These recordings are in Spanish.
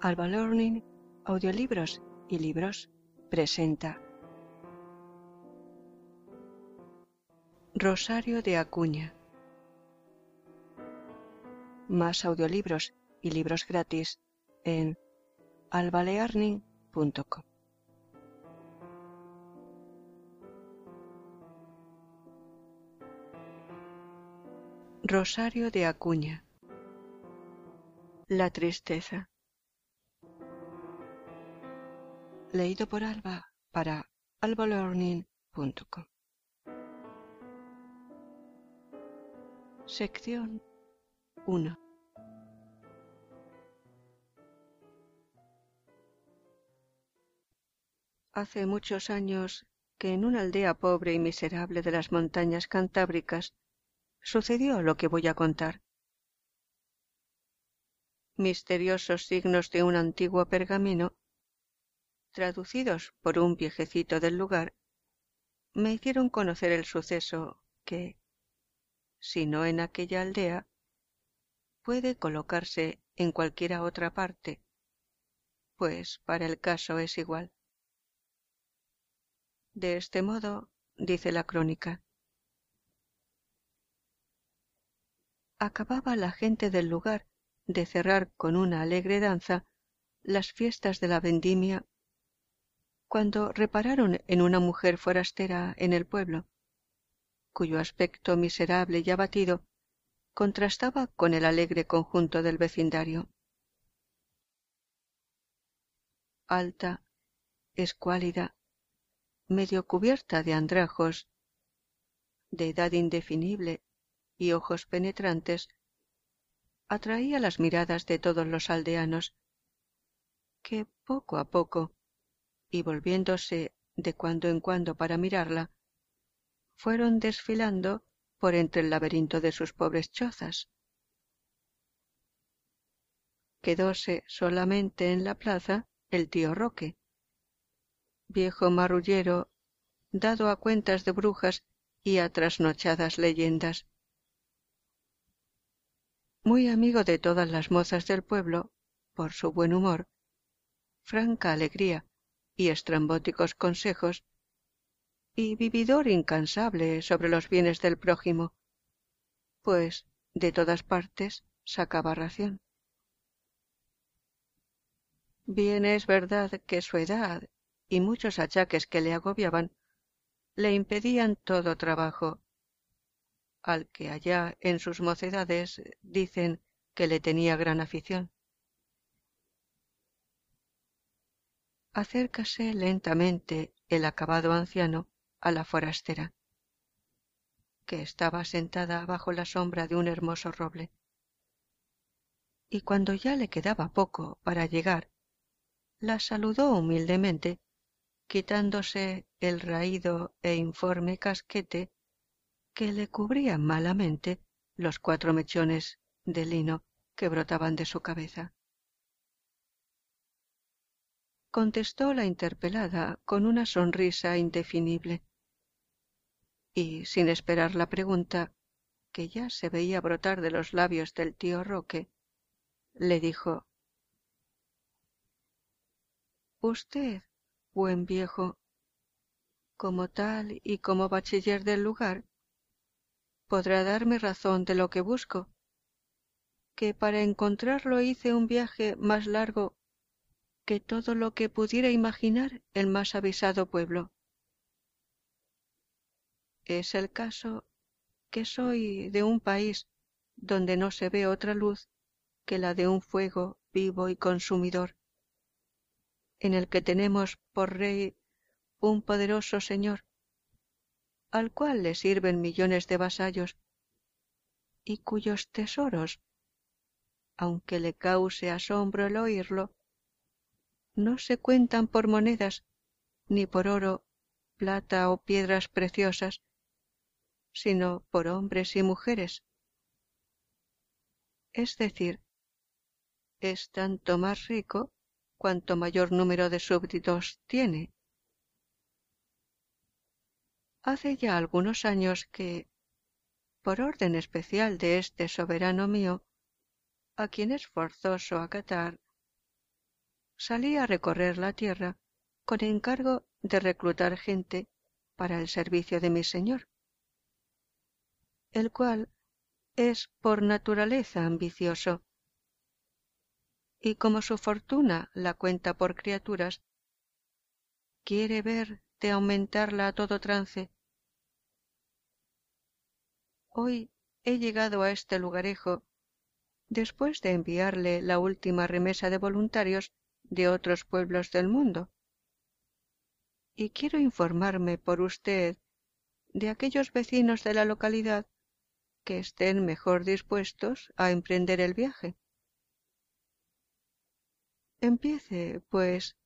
Alba Learning, Audiolibros y Libros presenta Rosario de Acuña. Más audiolibros y libros gratis en albalearning.com. Rosario de Acuña. La tristeza. Leído por Alba para albalearning.com. Sección 1. Hace muchos años que en una aldea pobre y miserable de las montañas cantábricas sucedió lo que voy a contar. Misteriosos signos de un antiguo pergamino, traducidos por un viejecito del lugar, me hicieron conocer el suceso que, si no en aquella aldea, puede colocarse en cualquiera otra parte, pues para el caso es igual. De este modo, dice la crónica, acababa la gente del lugar de cerrar con una alegre danza las fiestas de la vendimia cuando repararon en una mujer forastera en el pueblo, cuyo aspecto miserable y abatido contrastaba con el alegre conjunto del vecindario. Alta, escuálida, medio cubierta de andrajos, de edad indefinible y ojos penetrantes, atraía las miradas de todos los aldeanos, que poco a poco, y volviéndose de cuando en cuando para mirarla, fueron desfilando por entre el laberinto de sus pobres chozas. Quedóse solamente en la plaza el tío Roque, viejo marrullero dado a cuentas de brujas y a trasnochadas leyendas. Muy amigo de todas las mozas del pueblo, por su buen humor, franca alegría y estrambóticos consejos, y vividor incansable sobre los bienes del prójimo, pues de todas partes sacaba ración. Bien es verdad que su edad y muchos achaques que le agobiaban le impedían todo trabajo, al que allá en sus mocedades dicen que le tenía gran afición. Acércase lentamente el acabado anciano a la forastera, que estaba sentada bajo la sombra de un hermoso roble. Y cuando ya le quedaba poco para llegar, la saludó humildemente quitándose el raído e informe casquete que le cubría malamente los cuatro mechones de lino que brotaban de su cabeza. Contestó la interpelada con una sonrisa indefinible. Y, sin esperar la pregunta, que ya se veía brotar de los labios del tío Roque, le dijo Usted buen viejo, como tal y como bachiller del lugar, podrá darme razón de lo que busco, que para encontrarlo hice un viaje más largo que todo lo que pudiera imaginar el más avisado pueblo. Es el caso que soy de un país donde no se ve otra luz que la de un fuego vivo y consumidor, en el que tenemos por rey un poderoso señor, al cual le sirven millones de vasallos, y cuyos tesoros, aunque le cause asombro el oírlo, no se cuentan por monedas, ni por oro, plata o piedras preciosas, sino por hombres y mujeres. Es decir, es tanto más rico cuanto mayor número de súbditos tiene. Hace ya algunos años que, por orden especial de este soberano mío, a quien es forzoso acatar, salí a recorrer la tierra con encargo de reclutar gente para el servicio de mi señor, el cual es por naturaleza ambicioso, y como su fortuna la cuenta por criaturas, quiere ver de aumentarla a todo trance. Hoy he llegado a este lugarejo después de enviarle la última remesa de voluntarios de otros pueblos del mundo. Y quiero informarme por usted de aquellos vecinos de la localidad que estén mejor dispuestos a emprender el viaje. Empiece, pues,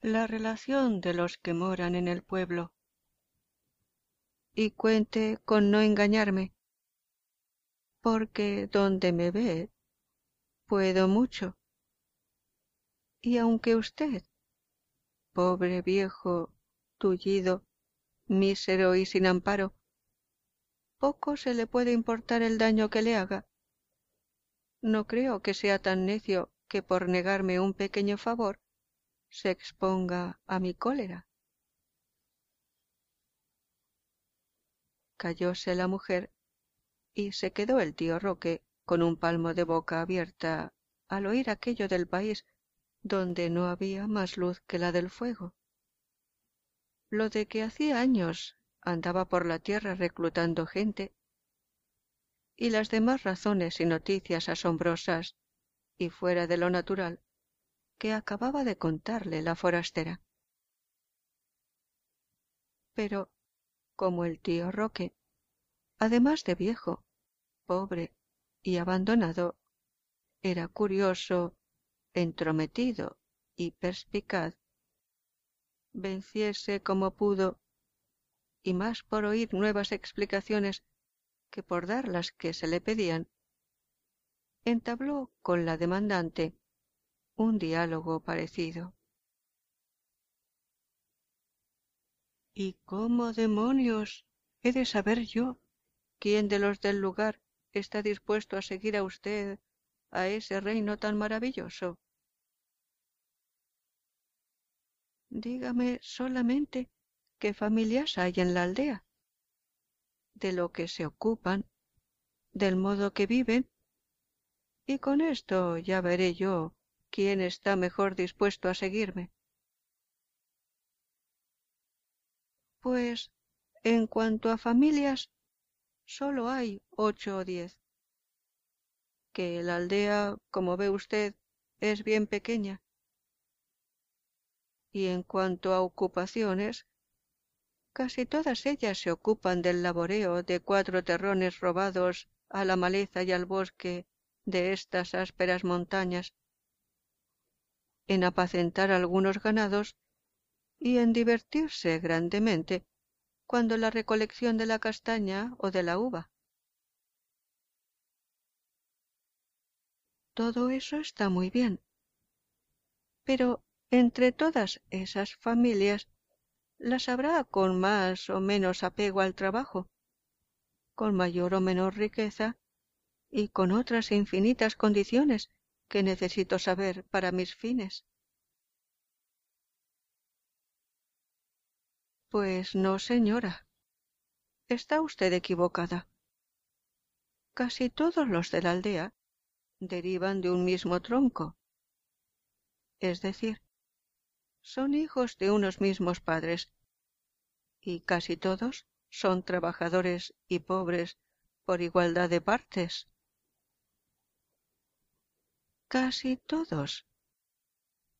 la relación de los que moran en el pueblo y cuente con no engañarme, porque donde me ve puedo mucho. Y aunque usted, pobre viejo, tullido, mísero y sin amparo, poco se le puede importar el daño que le haga, no creo que sea tan necio que por negarme un pequeño favor se exponga a mi cólera. Callóse la mujer y se quedó el tío Roque con un palmo de boca abierta al oír aquello del país donde no había más luz que la del fuego. Lo de que hacía años andaba por la tierra reclutando gente y las demás razones y noticias asombrosas y fuera de lo natural que acababa de contarle la forastera. Pero como el tío Roque, además de viejo, pobre y abandonado, era curioso, entrometido y perspicaz, venciese como pudo, y más por oír nuevas explicaciones que por dar las que se le pedían, entabló con la demandante un diálogo parecido. ¿Y cómo demonios he de saber yo quién de los del lugar está dispuesto a seguir a usted a ese reino tan maravilloso? Dígame solamente qué familias hay en la aldea, de lo que se ocupan, del modo que viven y con esto ya veré yo quién está mejor dispuesto a seguirme. Pues en cuanto a familias, solo hay ocho o diez. Que la aldea, como ve usted, es bien pequeña. Y en cuanto a ocupaciones, casi todas ellas se ocupan del laboreo de cuatro terrones robados a la maleza y al bosque de estas ásperas montañas, en apacentar algunos ganados y en divertirse grandemente cuando la recolección de la castaña o de la uva. Todo eso está muy bien. Pero entre todas esas familias las habrá con más o menos apego al trabajo, con mayor o menor riqueza y con otras infinitas condiciones que necesito saber para mis fines. Pues no, señora. Está usted equivocada. Casi todos los de la aldea derivan de un mismo tronco. Es decir, son hijos de unos mismos padres, y casi todos son trabajadores y pobres por igualdad de partes. Casi todos.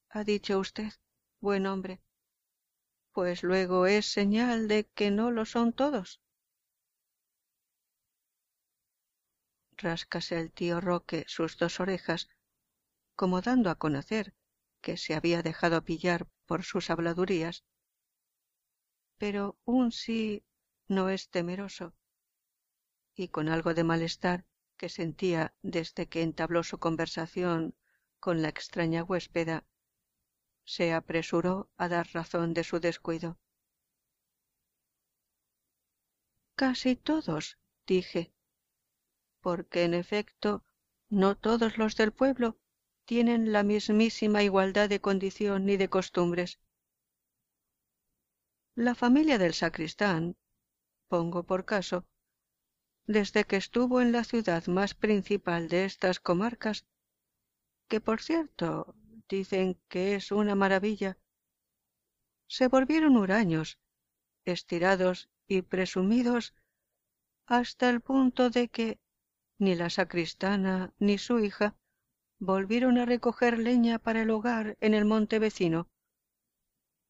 Ha dicho usted, buen hombre. Pues luego es señal de que no lo son todos. Ráscase el tío Roque sus dos orejas, como dando a conocer que se había dejado pillar por sus habladurías. Pero un sí no es temeroso, y con algo de malestar que sentía desde que entabló su conversación con la extraña huéspeda, se apresuró a dar razón de su descuido. Casi todos, dije, porque en efecto no todos los del pueblo tienen la mismísima igualdad de condición y de costumbres. La familia del sacristán, pongo por caso, desde que estuvo en la ciudad más principal de estas comarcas, que por cierto dicen que es una maravilla, se volvieron huraños, estirados y presumidos hasta el punto de que ni la sacristana ni su hija volvieron a recoger leña para el hogar en el monte vecino,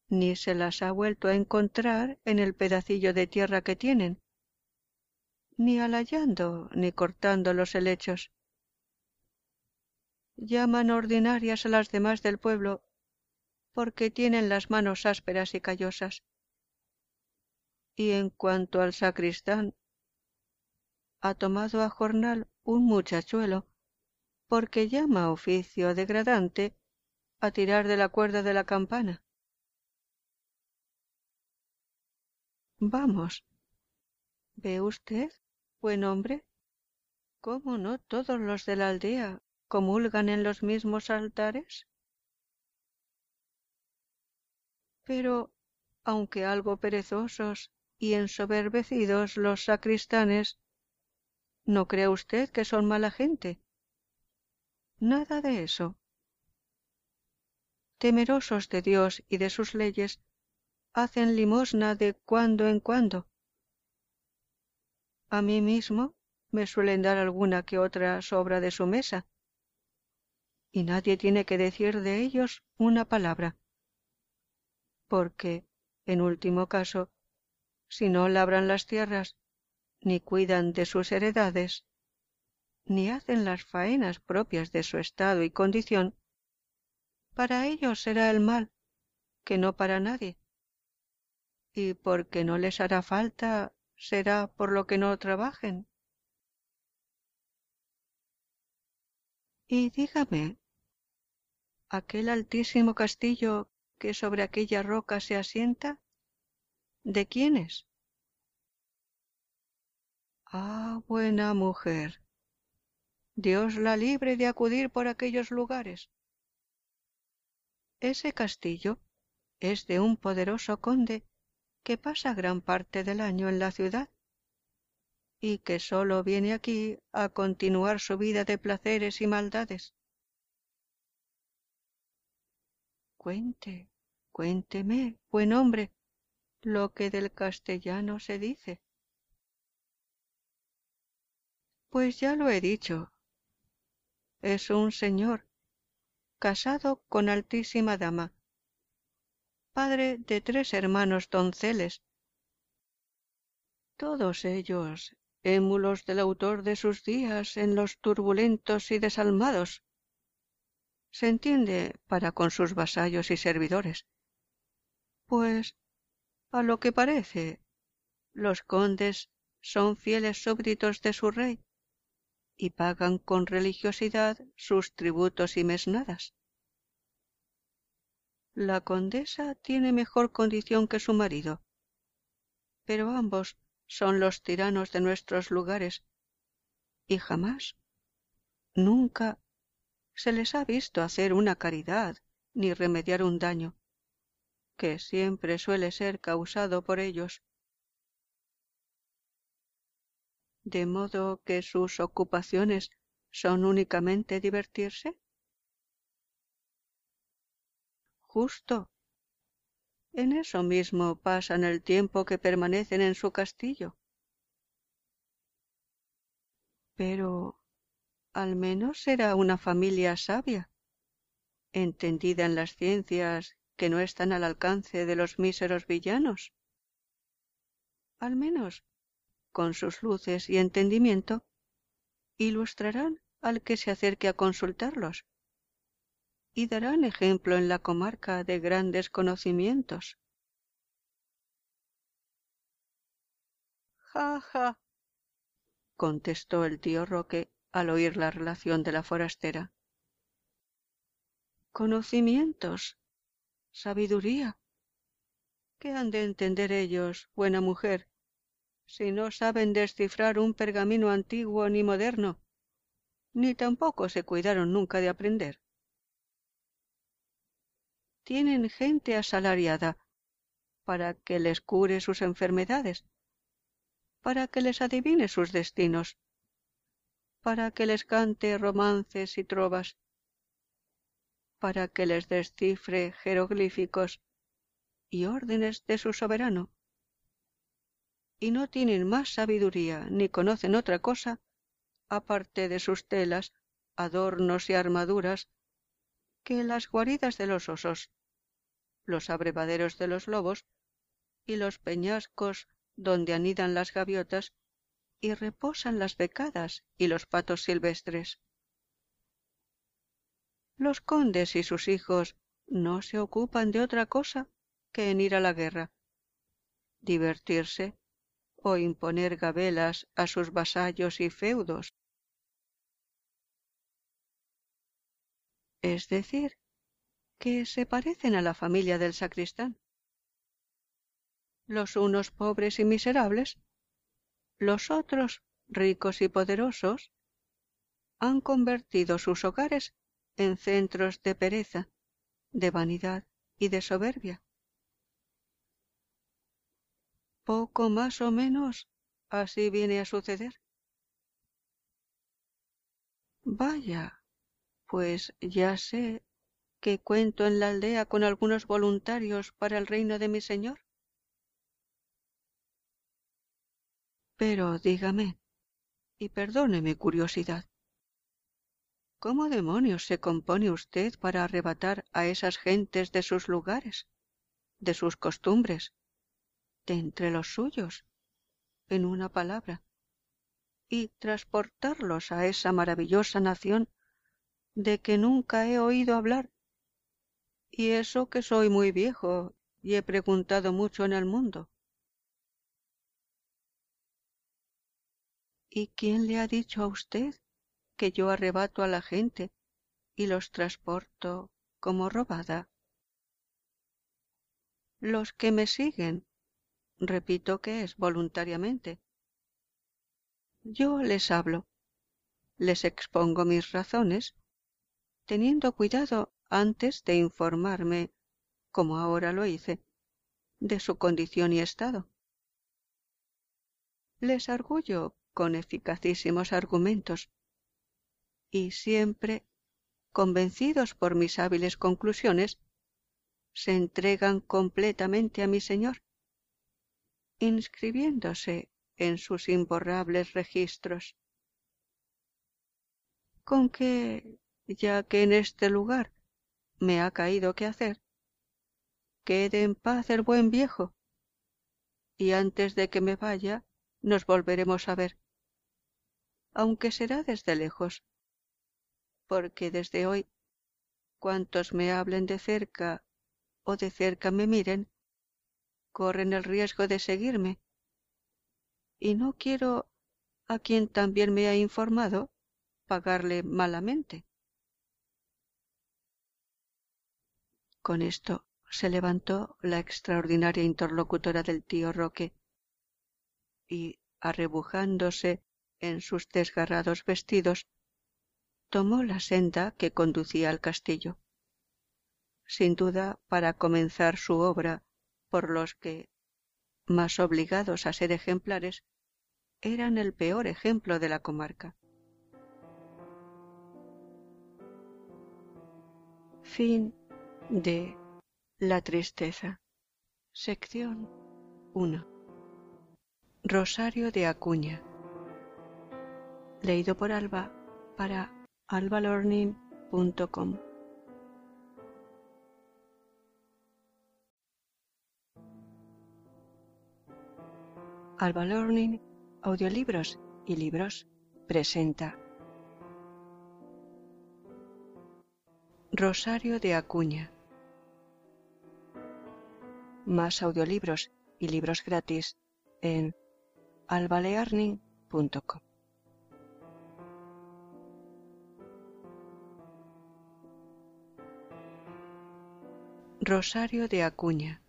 ni se las ha vuelto a encontrar en el pedacillo de tierra que tienen, ni alayando ni cortando los helechos. Llaman ordinarias a las demás del pueblo porque tienen las manos ásperas y callosas. Y en cuanto al sacristán, ha tomado a jornal un muchachuelo, porque llama oficio degradante a tirar de la cuerda de la campana. Vamos. ¿Ve usted, buen hombre? ¿Cómo no todos los de la aldea comulgan en los mismos altares? Pero, aunque algo perezosos y ensoberbecidos los sacristanes, ¿no cree usted que son mala gente? Nada de eso. Temerosos de Dios y de sus leyes, hacen limosna de cuando en cuando. A mí mismo me suelen dar alguna que otra sobra de su mesa, y nadie tiene que decir de ellos una palabra, porque, en último caso, si no labran las tierras, ni cuidan de sus heredades, ni hacen las faenas propias de su estado y condición, para ellos será el mal, que no para nadie y porque no les hará falta será por lo que no trabajen. Y dígame, aquel altísimo castillo que sobre aquella roca se asienta, ¿de quién es? Ah, buena mujer. Dios la libre de acudir por aquellos lugares. Ese castillo es de un poderoso conde que pasa gran parte del año en la ciudad y que sólo viene aquí a continuar su vida de placeres y maldades. Cuente, cuénteme, buen hombre, lo que del castellano se dice. Pues ya lo he dicho. Es un señor, casado con altísima dama, padre de tres hermanos donceles, todos ellos émulos del autor de sus días en los turbulentos y desalmados. Se entiende para con sus vasallos y servidores. Pues, a lo que parece, los condes son fieles súbditos de su rey y pagan con religiosidad sus tributos y mesnadas. La condesa tiene mejor condición que su marido, pero ambos son los tiranos de nuestros lugares y jamás, nunca, se les ha visto hacer una caridad ni remediar un daño, que siempre suele ser causado por ellos. De modo que sus ocupaciones son únicamente divertirse. justo. En eso mismo pasan el tiempo que permanecen en su castillo. Pero al menos será una familia sabia, entendida en las ciencias que no están al alcance de los míseros villanos. Al menos, con sus luces y entendimiento, ilustrarán al que se acerque a consultarlos y darán ejemplo en la comarca de grandes conocimientos. Ja, ja, contestó el tío Roque al oír la relación de la forastera. Conocimientos, sabiduría. ¿Qué han de entender ellos, buena mujer, si no saben descifrar un pergamino antiguo ni moderno, ni tampoco se cuidaron nunca de aprender? tienen gente asalariada para que les cure sus enfermedades, para que les adivine sus destinos, para que les cante romances y trovas, para que les descifre jeroglíficos y órdenes de su soberano. Y no tienen más sabiduría ni conocen otra cosa, aparte de sus telas, adornos y armaduras, que las guaridas de los osos, los abrevaderos de los lobos y los peñascos donde anidan las gaviotas y reposan las becadas y los patos silvestres. Los condes y sus hijos no se ocupan de otra cosa que en ir a la guerra, divertirse imponer gabelas a sus vasallos y feudos. Es decir, que se parecen a la familia del sacristán. Los unos pobres y miserables, los otros ricos y poderosos, han convertido sus hogares en centros de pereza, de vanidad y de soberbia. Poco más o menos así viene a suceder. Vaya, pues ya sé que cuento en la aldea con algunos voluntarios para el reino de mi señor. Pero dígame, y perdone mi curiosidad, ¿cómo demonios se compone usted para arrebatar a esas gentes de sus lugares, de sus costumbres, de entre los suyos, en una palabra, y transportarlos a esa maravillosa nación de que nunca he oído hablar y eso que soy muy viejo y he preguntado mucho en el mundo. ¿Y quién le ha dicho a usted que yo arrebato a la gente y los transporto como robada? Los que me siguen, repito que es voluntariamente. Yo les hablo, les expongo mis razones, teniendo cuidado antes de informarme, como ahora lo hice, de su condición y estado. Les arguyo con eficacísimos argumentos, y siempre, convencidos por mis hábiles conclusiones, se entregan completamente a mi Señor, inscribiéndose en sus imborrables registros. Con que, ya que en este lugar me ha caído que hacer. Quede en paz el buen viejo. Y antes de que me vaya, nos volveremos a ver. Aunque será desde lejos. Porque desde hoy, cuantos me hablen de cerca o de cerca me miren, corren el riesgo de seguirme. Y no quiero a quien también me ha informado pagarle malamente. Con esto se levantó la extraordinaria interlocutora del tío Roque y, arrebujándose en sus desgarrados vestidos, tomó la senda que conducía al castillo. Sin duda para comenzar su obra por los que, más obligados a ser ejemplares, eran el peor ejemplo de la comarca. Fin de La tristeza. Sección 1. Rosario de Acuña. Leído por Alba para albalorning.com. Alba Learning, audiolibros y libros presenta. Rosario de Acuña. Más audiolibros y libros gratis en albalearning.com. Rosario de Acuña.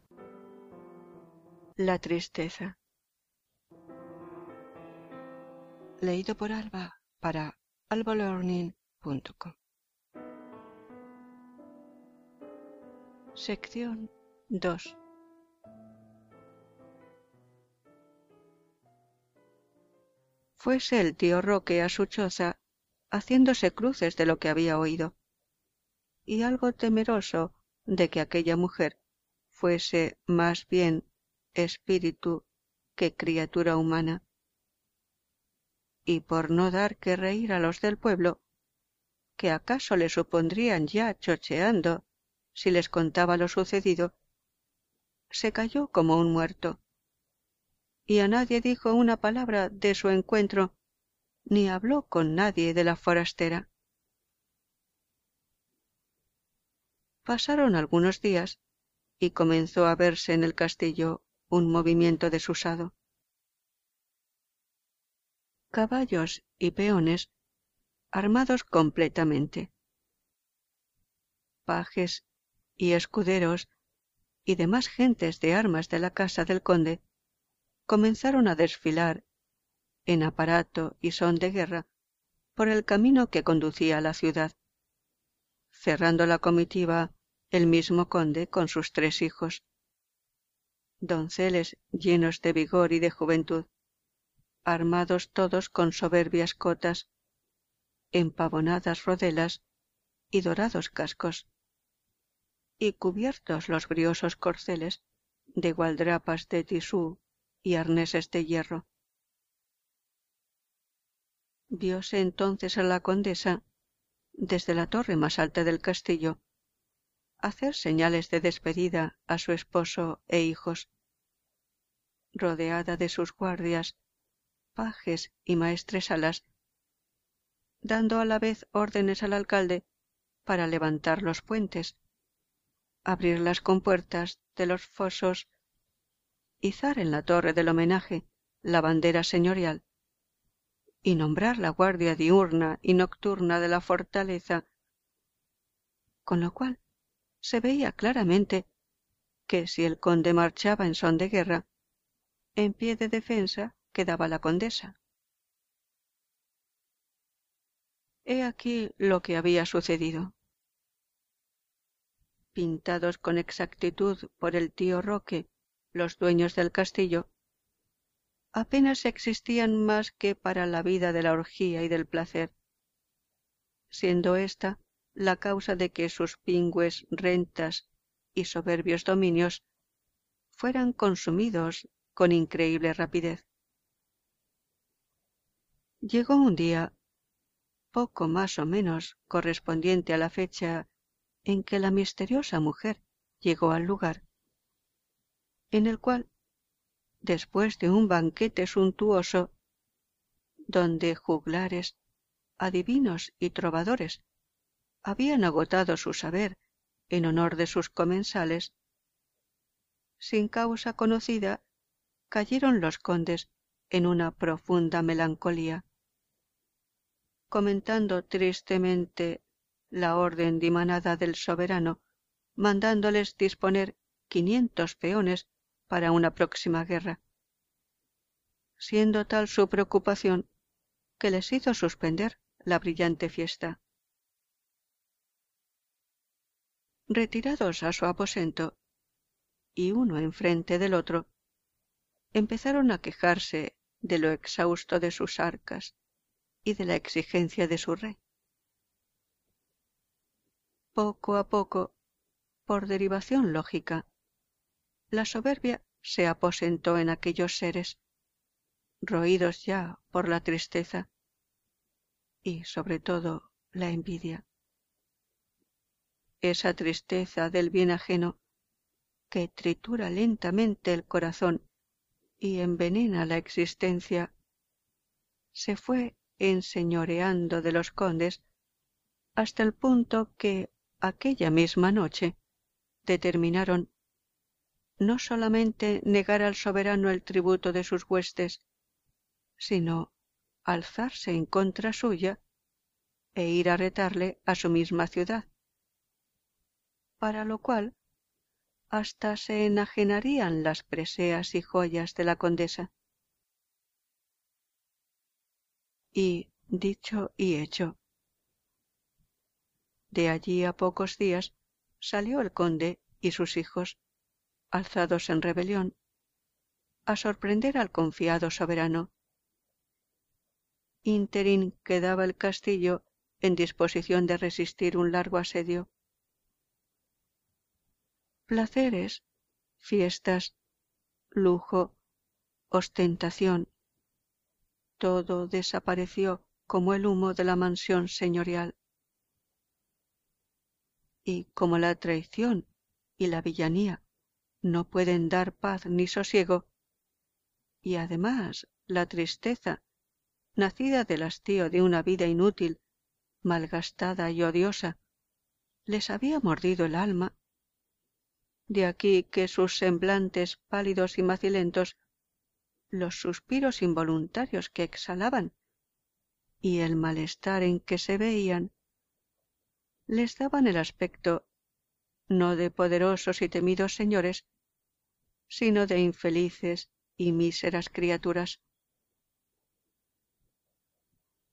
La tristeza Leído por Alba para albalearning.com Sección 2 Fuese el tío Roque a su choza haciéndose cruces de lo que había oído, y algo temeroso de que aquella mujer fuese más bien espíritu que criatura humana. Y por no dar que reír a los del pueblo, que acaso le supondrían ya chocheando si les contaba lo sucedido, se cayó como un muerto. Y a nadie dijo una palabra de su encuentro, ni habló con nadie de la forastera. Pasaron algunos días y comenzó a verse en el castillo un movimiento desusado. Caballos y peones armados completamente. Pajes y escuderos y demás gentes de armas de la casa del conde comenzaron a desfilar en aparato y son de guerra por el camino que conducía a la ciudad, cerrando la comitiva el mismo conde con sus tres hijos, donceles llenos de vigor y de juventud, armados todos con soberbias cotas, empavonadas rodelas y dorados cascos, y cubiertos los briosos corceles de gualdrapas de tisú y arneses de hierro. Vióse entonces a la condesa, desde la torre más alta del castillo, hacer señales de despedida a su esposo e hijos. Rodeada de sus guardias, y maestresalas, dando a la vez órdenes al alcalde para levantar los puentes, abrir las compuertas de los fosos, izar en la torre del homenaje la bandera señorial y nombrar la guardia diurna y nocturna de la fortaleza, con lo cual se veía claramente que si el conde marchaba en son de guerra, en pie de defensa quedaba la condesa. He aquí lo que había sucedido. Pintados con exactitud por el tío Roque, los dueños del castillo, apenas existían más que para la vida de la orgía y del placer, siendo ésta la causa de que sus pingües rentas y soberbios dominios fueran consumidos con increíble rapidez. Llegó un día, poco más o menos correspondiente a la fecha en que la misteriosa mujer llegó al lugar, en el cual, después de un banquete suntuoso, donde juglares, adivinos y trovadores habían agotado su saber en honor de sus comensales, sin causa conocida, cayeron los condes en una profunda melancolía, comentando tristemente la orden dimanada del soberano, mandándoles disponer quinientos peones para una próxima guerra, siendo tal su preocupación que les hizo suspender la brillante fiesta. retirados a su aposento y uno enfrente del otro, empezaron a quejarse de lo exhausto de sus arcas y de la exigencia de su rey. Poco a poco, por derivación lógica, la soberbia se aposentó en aquellos seres, roídos ya por la tristeza y, sobre todo, la envidia esa tristeza del bien ajeno que tritura lentamente el corazón y envenena la existencia, se fue enseñoreando de los condes hasta el punto que aquella misma noche determinaron no solamente negar al soberano el tributo de sus huestes, sino alzarse en contra suya e ir a retarle a su misma ciudad para lo cual hasta se enajenarían las preseas y joyas de la condesa. Y dicho y hecho. De allí a pocos días salió el conde y sus hijos, alzados en rebelión, a sorprender al confiado soberano. Interín quedaba el castillo en disposición de resistir un largo asedio. Placeres, fiestas, lujo, ostentación, todo desapareció como el humo de la mansión señorial. Y como la traición y la villanía no pueden dar paz ni sosiego, y además la tristeza, nacida del hastío de una vida inútil, malgastada y odiosa, les había mordido el alma. De aquí que sus semblantes pálidos y macilentos los suspiros involuntarios que exhalaban y el malestar en que se veían les daban el aspecto no de poderosos y temidos señores, sino de infelices y míseras criaturas.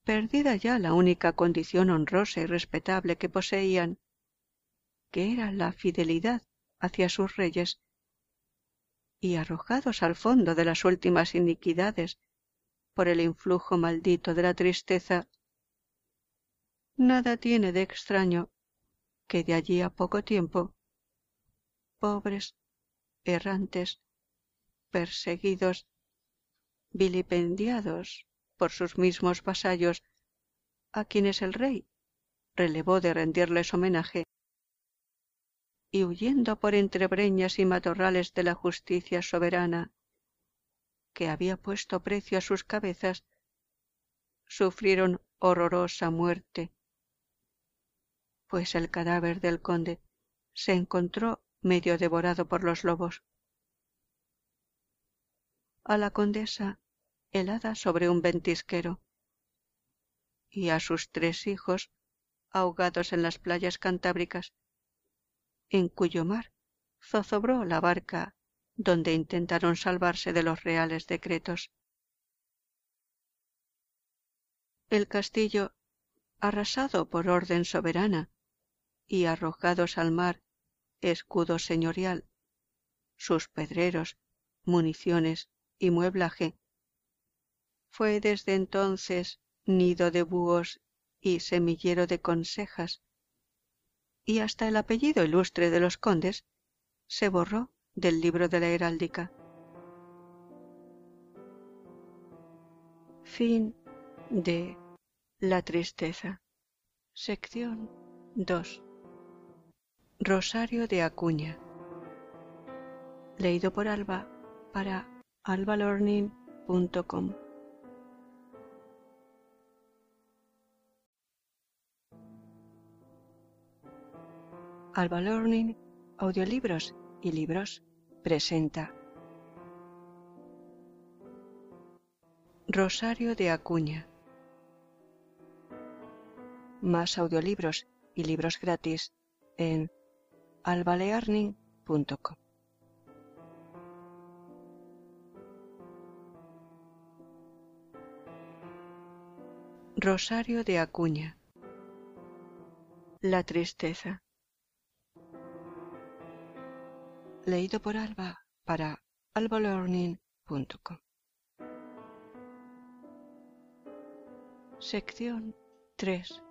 Perdida ya la única condición honrosa y respetable que poseían, que era la fidelidad hacia sus reyes, y arrojados al fondo de las últimas iniquidades por el influjo maldito de la tristeza, nada tiene de extraño que de allí a poco tiempo, pobres, errantes, perseguidos, vilipendiados por sus mismos vasallos, a quienes el rey relevó de rendirles homenaje, y huyendo por entre breñas y matorrales de la justicia soberana, que había puesto precio a sus cabezas, sufrieron horrorosa muerte, pues el cadáver del conde se encontró medio devorado por los lobos. A la condesa helada sobre un ventisquero y a sus tres hijos ahogados en las playas cantábricas en cuyo mar zozobró la barca donde intentaron salvarse de los reales decretos. El castillo, arrasado por orden soberana y arrojados al mar escudo señorial, sus pedreros, municiones y mueblaje, fue desde entonces nido de búhos y semillero de consejas, y hasta el apellido ilustre de los condes se borró del libro de la heráldica. Fin de La tristeza. Sección 2. Rosario de Acuña. Leído por Alba para albalorning.com. Alba Learning, audiolibros y libros presenta Rosario de Acuña. Más audiolibros y libros gratis en albalearning.com. Rosario de Acuña. La tristeza. Leído por Alba para albalearning.com. Sección 3.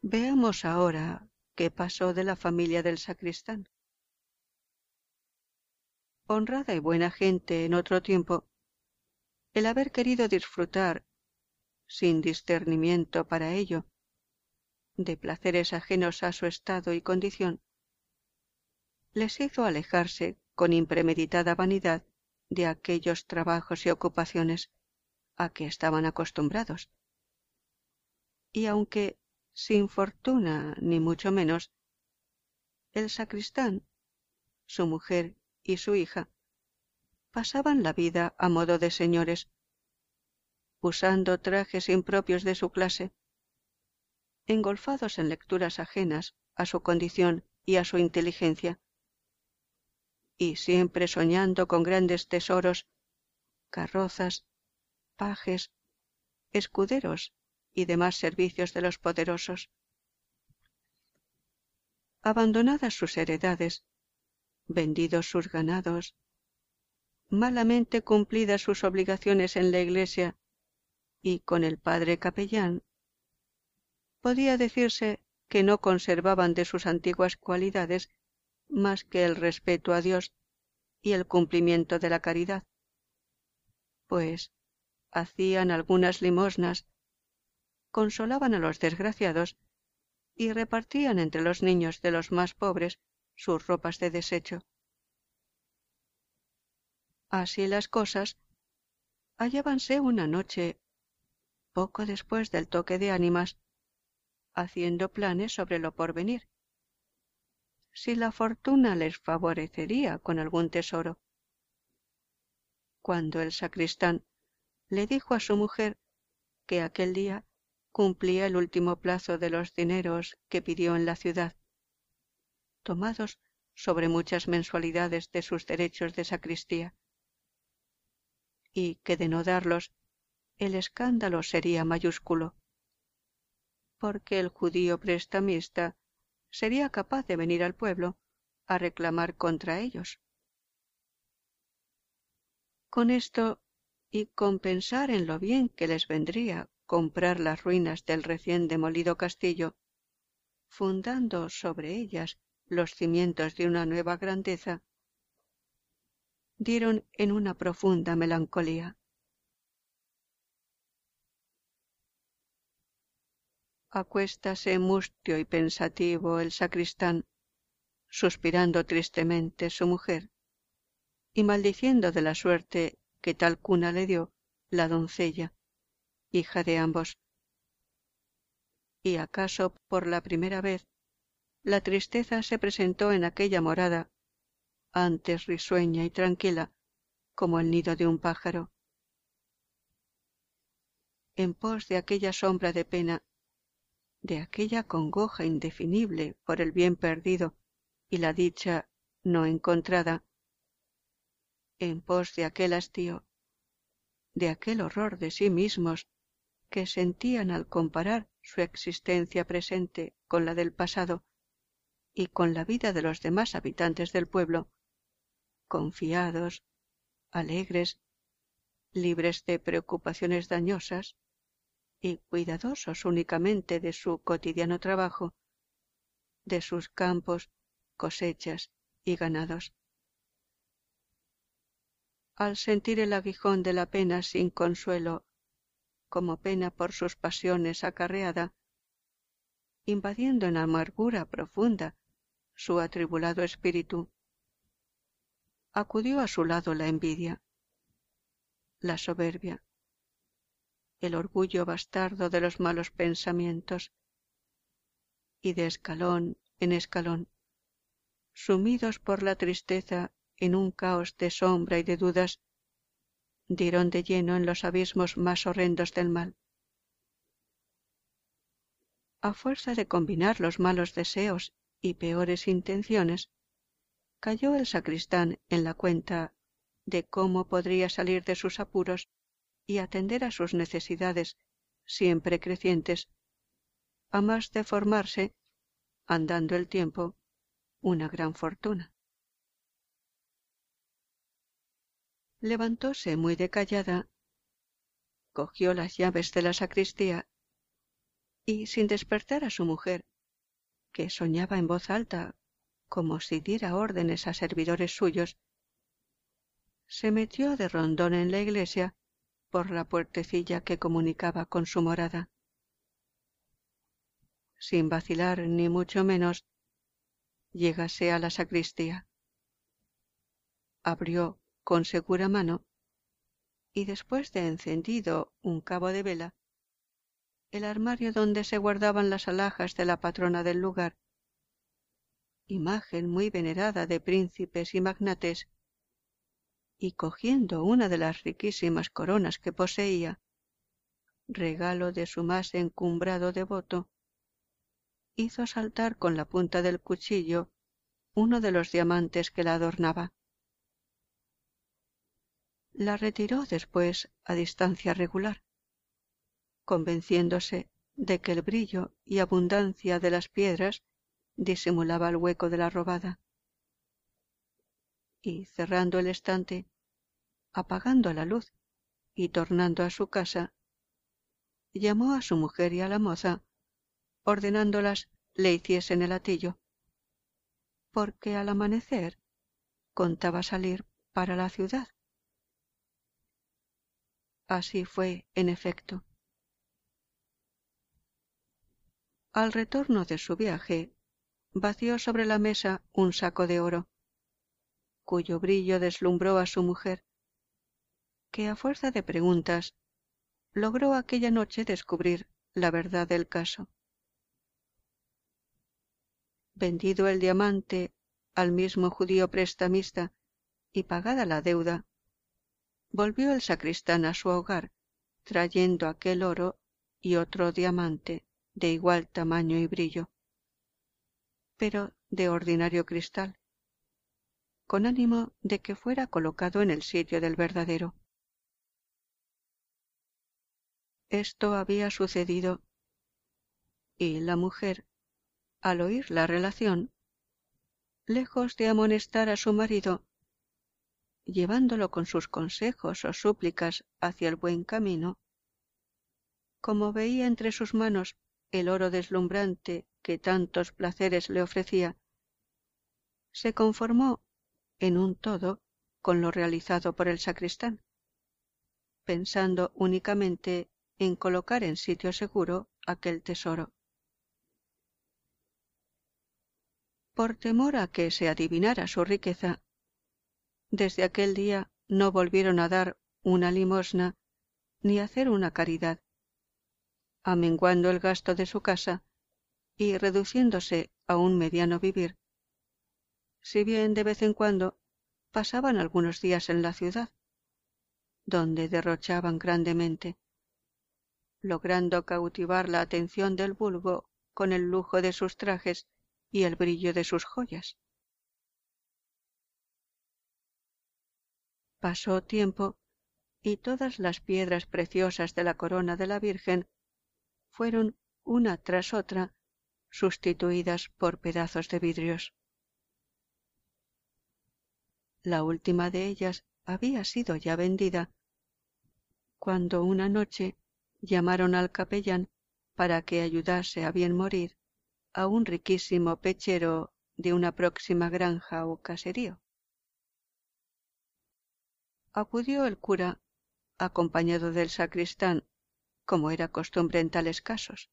Veamos ahora qué pasó de la familia del sacristán. Honrada y buena gente en otro tiempo, el haber querido disfrutar, sin discernimiento para ello, de placeres ajenos a su estado y condición, les hizo alejarse con impremeditada vanidad de aquellos trabajos y ocupaciones a que estaban acostumbrados. Y aunque sin fortuna ni mucho menos, el sacristán, su mujer y su hija pasaban la vida a modo de señores, usando trajes impropios de su clase, engolfados en lecturas ajenas a su condición y a su inteligencia, y siempre soñando con grandes tesoros, carrozas, pajes, escuderos y demás servicios de los poderosos. Abandonadas sus heredades, vendidos sus ganados, malamente cumplidas sus obligaciones en la iglesia y con el padre capellán, podía decirse que no conservaban de sus antiguas cualidades más que el respeto a Dios y el cumplimiento de la caridad, pues hacían algunas limosnas, consolaban a los desgraciados y repartían entre los niños de los más pobres sus ropas de desecho. Así las cosas, hallábanse una noche, poco después del toque de ánimas, haciendo planes sobre lo porvenir. Si la fortuna les favorecería con algún tesoro. Cuando el sacristán le dijo a su mujer que aquel día cumplía el último plazo de los dineros que pidió en la ciudad, tomados sobre muchas mensualidades de sus derechos de sacristía, y que de no darlos el escándalo sería mayúsculo, porque el judío prestamista sería capaz de venir al pueblo a reclamar contra ellos. Con esto y con pensar en lo bien que les vendría comprar las ruinas del recién demolido castillo, fundando sobre ellas los cimientos de una nueva grandeza, dieron en una profunda melancolía. Acuéstase mustio y pensativo el sacristán, suspirando tristemente su mujer, y maldiciendo de la suerte que tal cuna le dio la doncella, hija de ambos. Y acaso por la primera vez la tristeza se presentó en aquella morada, antes risueña y tranquila como el nido de un pájaro. En pos de aquella sombra de pena, de aquella congoja indefinible por el bien perdido y la dicha no encontrada, en pos de aquel hastío, de aquel horror de sí mismos que sentían al comparar su existencia presente con la del pasado y con la vida de los demás habitantes del pueblo, confiados, alegres, libres de preocupaciones dañosas y cuidadosos únicamente de su cotidiano trabajo, de sus campos, cosechas y ganados. Al sentir el aguijón de la pena sin consuelo, como pena por sus pasiones acarreada, invadiendo en amargura profunda su atribulado espíritu, acudió a su lado la envidia, la soberbia, el orgullo bastardo de los malos pensamientos, y de escalón en escalón, sumidos por la tristeza en un caos de sombra y de dudas, dieron de lleno en los abismos más horrendos del mal. A fuerza de combinar los malos deseos y peores intenciones, cayó el sacristán en la cuenta de cómo podría salir de sus apuros y atender a sus necesidades siempre crecientes, a más de formarse, andando el tiempo, una gran fortuna. levantóse muy decallada, cogió las llaves de la sacristía y sin despertar a su mujer, que soñaba en voz alta como si diera órdenes a servidores suyos, se metió de rondón en la iglesia por la puertecilla que comunicaba con su morada. Sin vacilar ni mucho menos, llegase a la sacristía. Abrió con segura mano, y después de encendido un cabo de vela, el armario donde se guardaban las alhajas de la patrona del lugar, imagen muy venerada de príncipes y magnates, y cogiendo una de las riquísimas coronas que poseía, regalo de su más encumbrado devoto, hizo saltar con la punta del cuchillo uno de los diamantes que la adornaba la retiró después a distancia regular, convenciéndose de que el brillo y abundancia de las piedras disimulaba el hueco de la robada. Y cerrando el estante, apagando la luz y tornando a su casa, llamó a su mujer y a la moza, ordenándolas le hiciesen el atillo, porque al amanecer contaba salir para la ciudad. Así fue, en efecto. Al retorno de su viaje, vació sobre la mesa un saco de oro, cuyo brillo deslumbró a su mujer, que a fuerza de preguntas logró aquella noche descubrir la verdad del caso. Vendido el diamante al mismo judío prestamista y pagada la deuda, volvió el sacristán a su hogar, trayendo aquel oro y otro diamante de igual tamaño y brillo, pero de ordinario cristal, con ánimo de que fuera colocado en el sitio del verdadero. Esto había sucedido, y la mujer, al oír la relación, lejos de amonestar a su marido, llevándolo con sus consejos o súplicas hacia el buen camino, como veía entre sus manos el oro deslumbrante que tantos placeres le ofrecía, se conformó en un todo con lo realizado por el sacristán, pensando únicamente en colocar en sitio seguro aquel tesoro. por temor a que se adivinara su riqueza. Desde aquel día no volvieron a dar una limosna ni a hacer una caridad, amenguando el gasto de su casa y reduciéndose a un mediano vivir, si bien de vez en cuando pasaban algunos días en la ciudad, donde derrochaban grandemente, logrando cautivar la atención del vulgo con el lujo de sus trajes y el brillo de sus joyas. Pasó tiempo y todas las piedras preciosas de la corona de la Virgen fueron una tras otra sustituidas por pedazos de vidrios. La última de ellas había sido ya vendida, cuando una noche llamaron al capellán para que ayudase a bien morir a un riquísimo pechero de una próxima granja o caserío. Acudió el cura, acompañado del sacristán, como era costumbre en tales casos.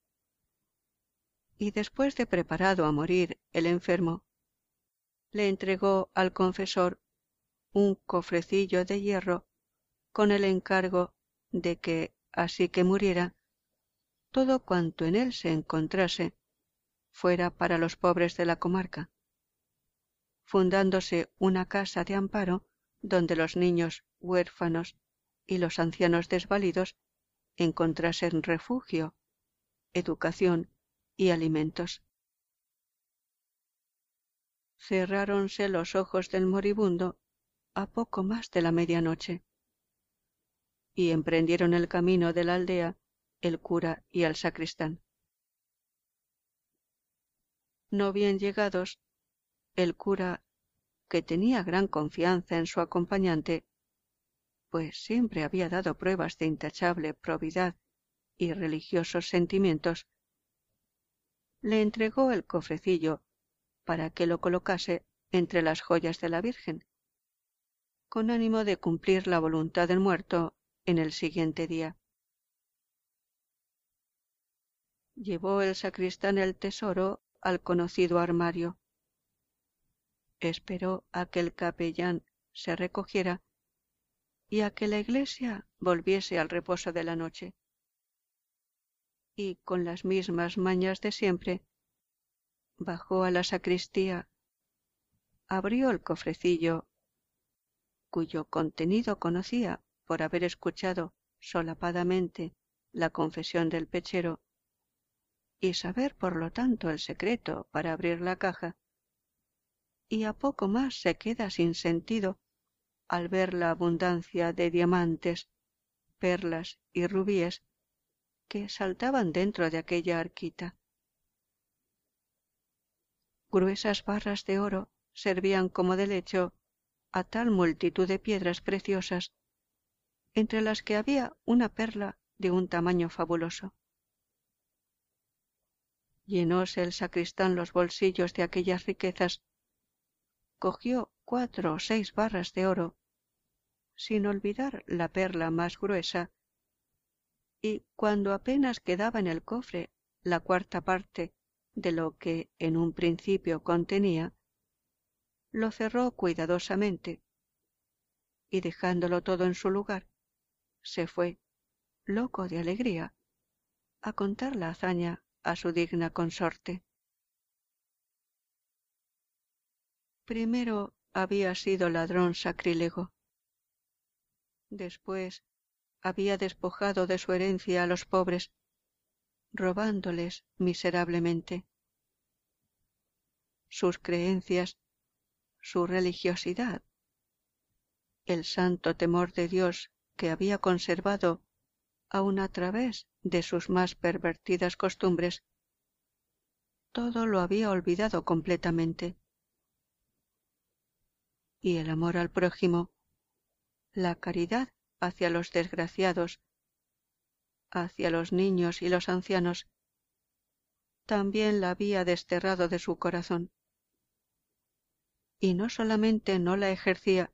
Y después de preparado a morir el enfermo, le entregó al confesor un cofrecillo de hierro con el encargo de que, así que muriera, todo cuanto en él se encontrase fuera para los pobres de la comarca, fundándose una casa de amparo donde los niños huérfanos y los ancianos desvalidos encontrasen refugio, educación y alimentos. Cerráronse los ojos del moribundo a poco más de la medianoche. Y emprendieron el camino de la aldea el cura y el sacristán. No bien llegados, el cura, que tenía gran confianza en su acompañante, pues siempre había dado pruebas de intachable probidad y religiosos sentimientos, le entregó el cofrecillo para que lo colocase entre las joyas de la Virgen, con ánimo de cumplir la voluntad del muerto en el siguiente día. Llevó el sacristán el tesoro al conocido armario. Esperó a que el capellán se recogiera y a que la iglesia volviese al reposo de la noche. Y con las mismas mañas de siempre, bajó a la sacristía, abrió el cofrecillo, cuyo contenido conocía por haber escuchado solapadamente la confesión del pechero, y saber por lo tanto el secreto para abrir la caja, y a poco más se queda sin sentido al ver la abundancia de diamantes, perlas y rubíes que saltaban dentro de aquella arquita. Gruesas barras de oro servían como de lecho a tal multitud de piedras preciosas, entre las que había una perla de un tamaño fabuloso. Llenóse el sacristán los bolsillos de aquellas riquezas, cogió cuatro o seis barras de oro, sin olvidar la perla más gruesa, y cuando apenas quedaba en el cofre la cuarta parte de lo que en un principio contenía, lo cerró cuidadosamente y dejándolo todo en su lugar, se fue, loco de alegría, a contar la hazaña a su digna consorte. Primero había sido ladrón sacrílego. Después había despojado de su herencia a los pobres, robándoles miserablemente. Sus creencias, su religiosidad, el santo temor de Dios que había conservado aun a través de sus más pervertidas costumbres, todo lo había olvidado completamente. Y el amor al prójimo, la caridad hacia los desgraciados, hacia los niños y los ancianos, también la había desterrado de su corazón. Y no solamente no la ejercía,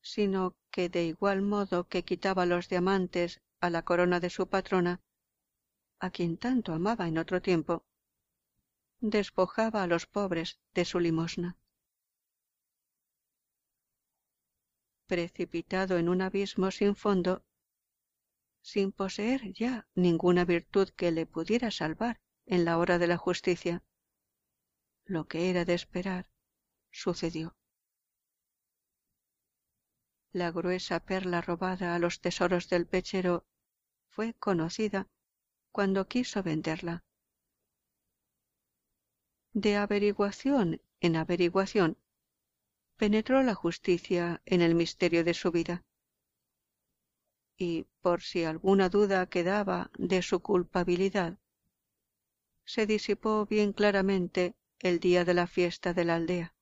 sino que de igual modo que quitaba los diamantes a la corona de su patrona, a quien tanto amaba en otro tiempo, despojaba a los pobres de su limosna. Precipitado en un abismo sin fondo, sin poseer ya ninguna virtud que le pudiera salvar en la hora de la justicia, lo que era de esperar sucedió la gruesa perla robada a los tesoros del pechero fue conocida cuando quiso venderla. De averiguación en averiguación penetró la justicia en el misterio de su vida. Y por si alguna duda quedaba de su culpabilidad, se disipó bien claramente el día de la fiesta de la aldea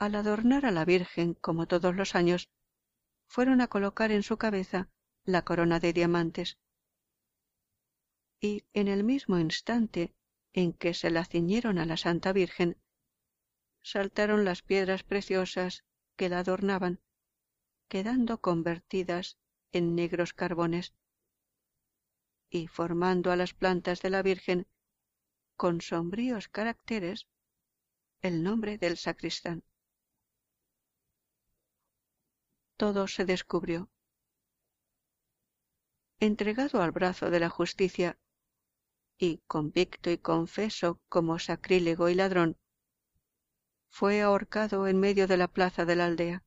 al adornar a la Virgen como todos los años, fueron a colocar en su cabeza la corona de diamantes. Y en el mismo instante en que se la ciñeron a la Santa Virgen, saltaron las piedras preciosas que la adornaban, quedando convertidas en negros carbones, y formando a las plantas de la Virgen, con sombríos caracteres, el nombre del sacristán. Todo se descubrió. Entregado al brazo de la justicia y convicto y confeso como sacrílego y ladrón, fue ahorcado en medio de la plaza de la aldea.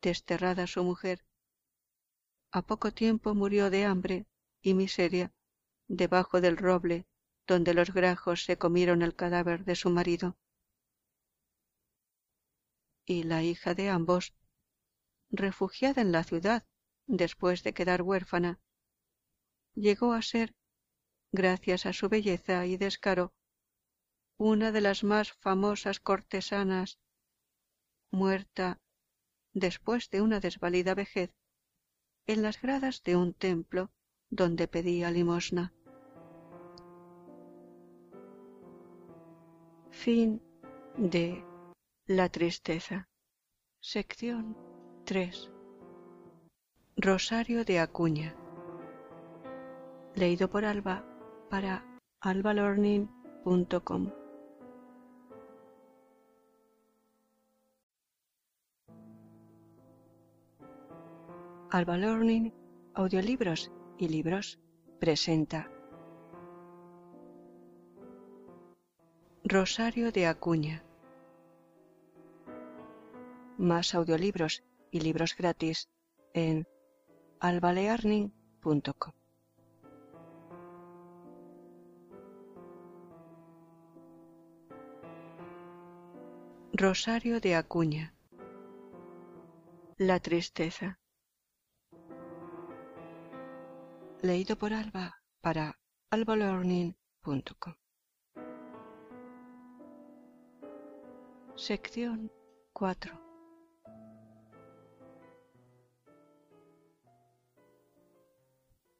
Desterrada su mujer, a poco tiempo murió de hambre y miseria debajo del roble donde los grajos se comieron el cadáver de su marido y la hija de ambos, refugiada en la ciudad después de quedar huérfana, llegó a ser, gracias a su belleza y descaro, una de las más famosas cortesanas, muerta, después de una desvalida vejez, en las gradas de un templo donde pedía limosna. Fin de la tristeza. Sección 3. Rosario de Acuña. Leído por Alba para albalorning.com. Alba Learning, audiolibros y libros presenta Rosario de Acuña más audiolibros y libros gratis en albalearning.com. Rosario de Acuña La tristeza Leído por Alba para albalearning.com. Sección 4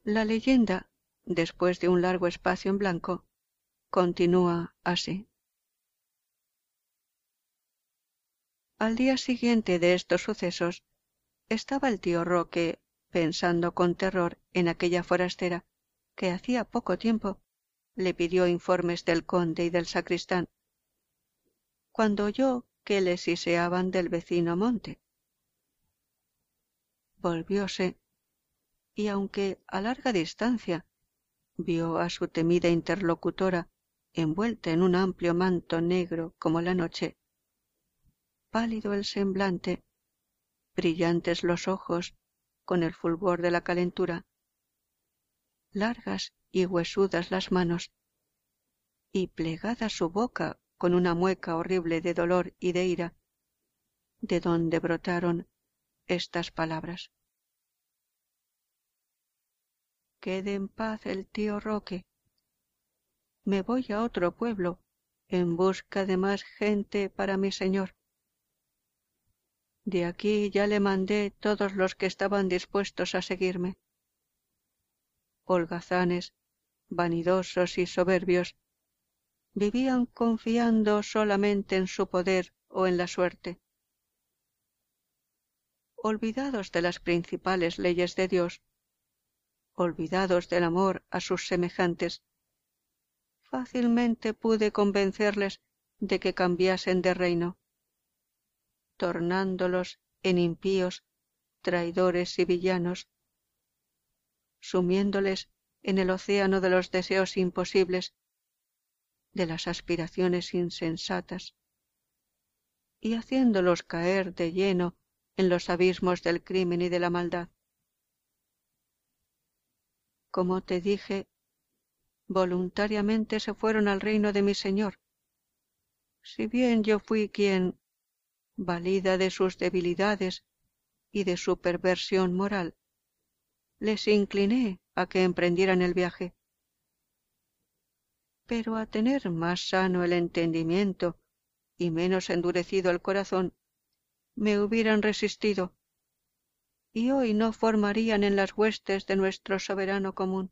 La leyenda, después de un largo espacio en blanco, continúa así. Al día siguiente de estos sucesos, estaba el tío Roque pensando con terror en aquella forastera que hacía poco tiempo le pidió informes del conde y del sacristán, cuando oyó que le siseaban del vecino monte. Volvióse, y aunque a larga distancia vio a su temida interlocutora envuelta en un amplio manto negro como la noche, pálido el semblante, brillantes los ojos con el fulgor de la calentura, largas y huesudas las manos, y plegada su boca con una mueca horrible de dolor y de ira, de donde brotaron estas palabras. Quede en paz el tío Roque. Me voy a otro pueblo en busca de más gente para mi señor. De aquí ya le mandé todos los que estaban dispuestos a seguirme. Holgazanes, vanidosos y soberbios, vivían confiando solamente en su poder o en la suerte. Olvidados de las principales leyes de Dios, olvidados del amor a sus semejantes, fácilmente pude convencerles de que cambiasen de reino tornándolos en impíos, traidores y villanos, sumiéndoles en el océano de los deseos imposibles, de las aspiraciones insensatas, y haciéndolos caer de lleno en los abismos del crimen y de la maldad. Como te dije, voluntariamente se fueron al reino de mi Señor. Si bien yo fui quien, valida de sus debilidades y de su perversión moral, les incliné a que emprendieran el viaje. Pero a tener más sano el entendimiento y menos endurecido el corazón, me hubieran resistido, y hoy no formarían en las huestes de nuestro soberano común.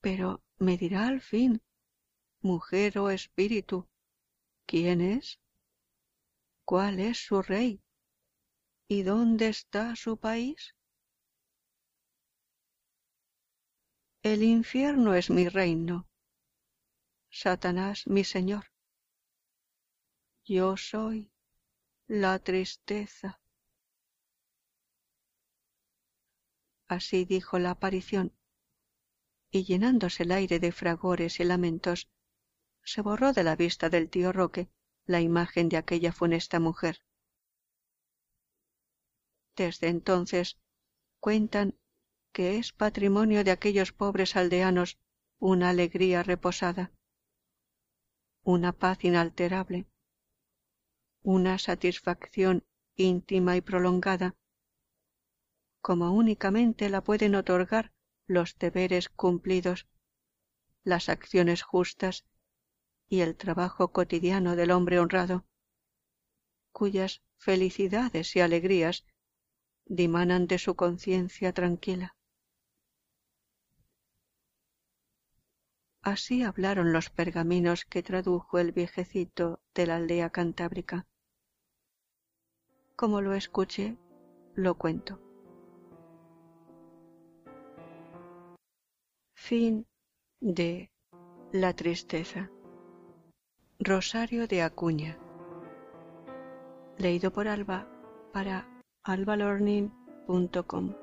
Pero me dirá al fin, mujer o espíritu, ¿Quién es? ¿Cuál es su rey? ¿Y dónde está su país? El infierno es mi reino, Satanás mi señor. Yo soy la tristeza. Así dijo la aparición, y llenándose el aire de fragores y lamentos, se borró de la vista del tío Roque la imagen de aquella funesta mujer. Desde entonces cuentan que es patrimonio de aquellos pobres aldeanos una alegría reposada, una paz inalterable, una satisfacción íntima y prolongada, como únicamente la pueden otorgar los deberes cumplidos, las acciones justas y el trabajo cotidiano del hombre honrado, cuyas felicidades y alegrías dimanan de su conciencia tranquila. Así hablaron los pergaminos que tradujo el viejecito de la aldea cantábrica. Como lo escuché, lo cuento. Fin de La tristeza. Rosario de Acuña. Leído por Alba para albalearning.com.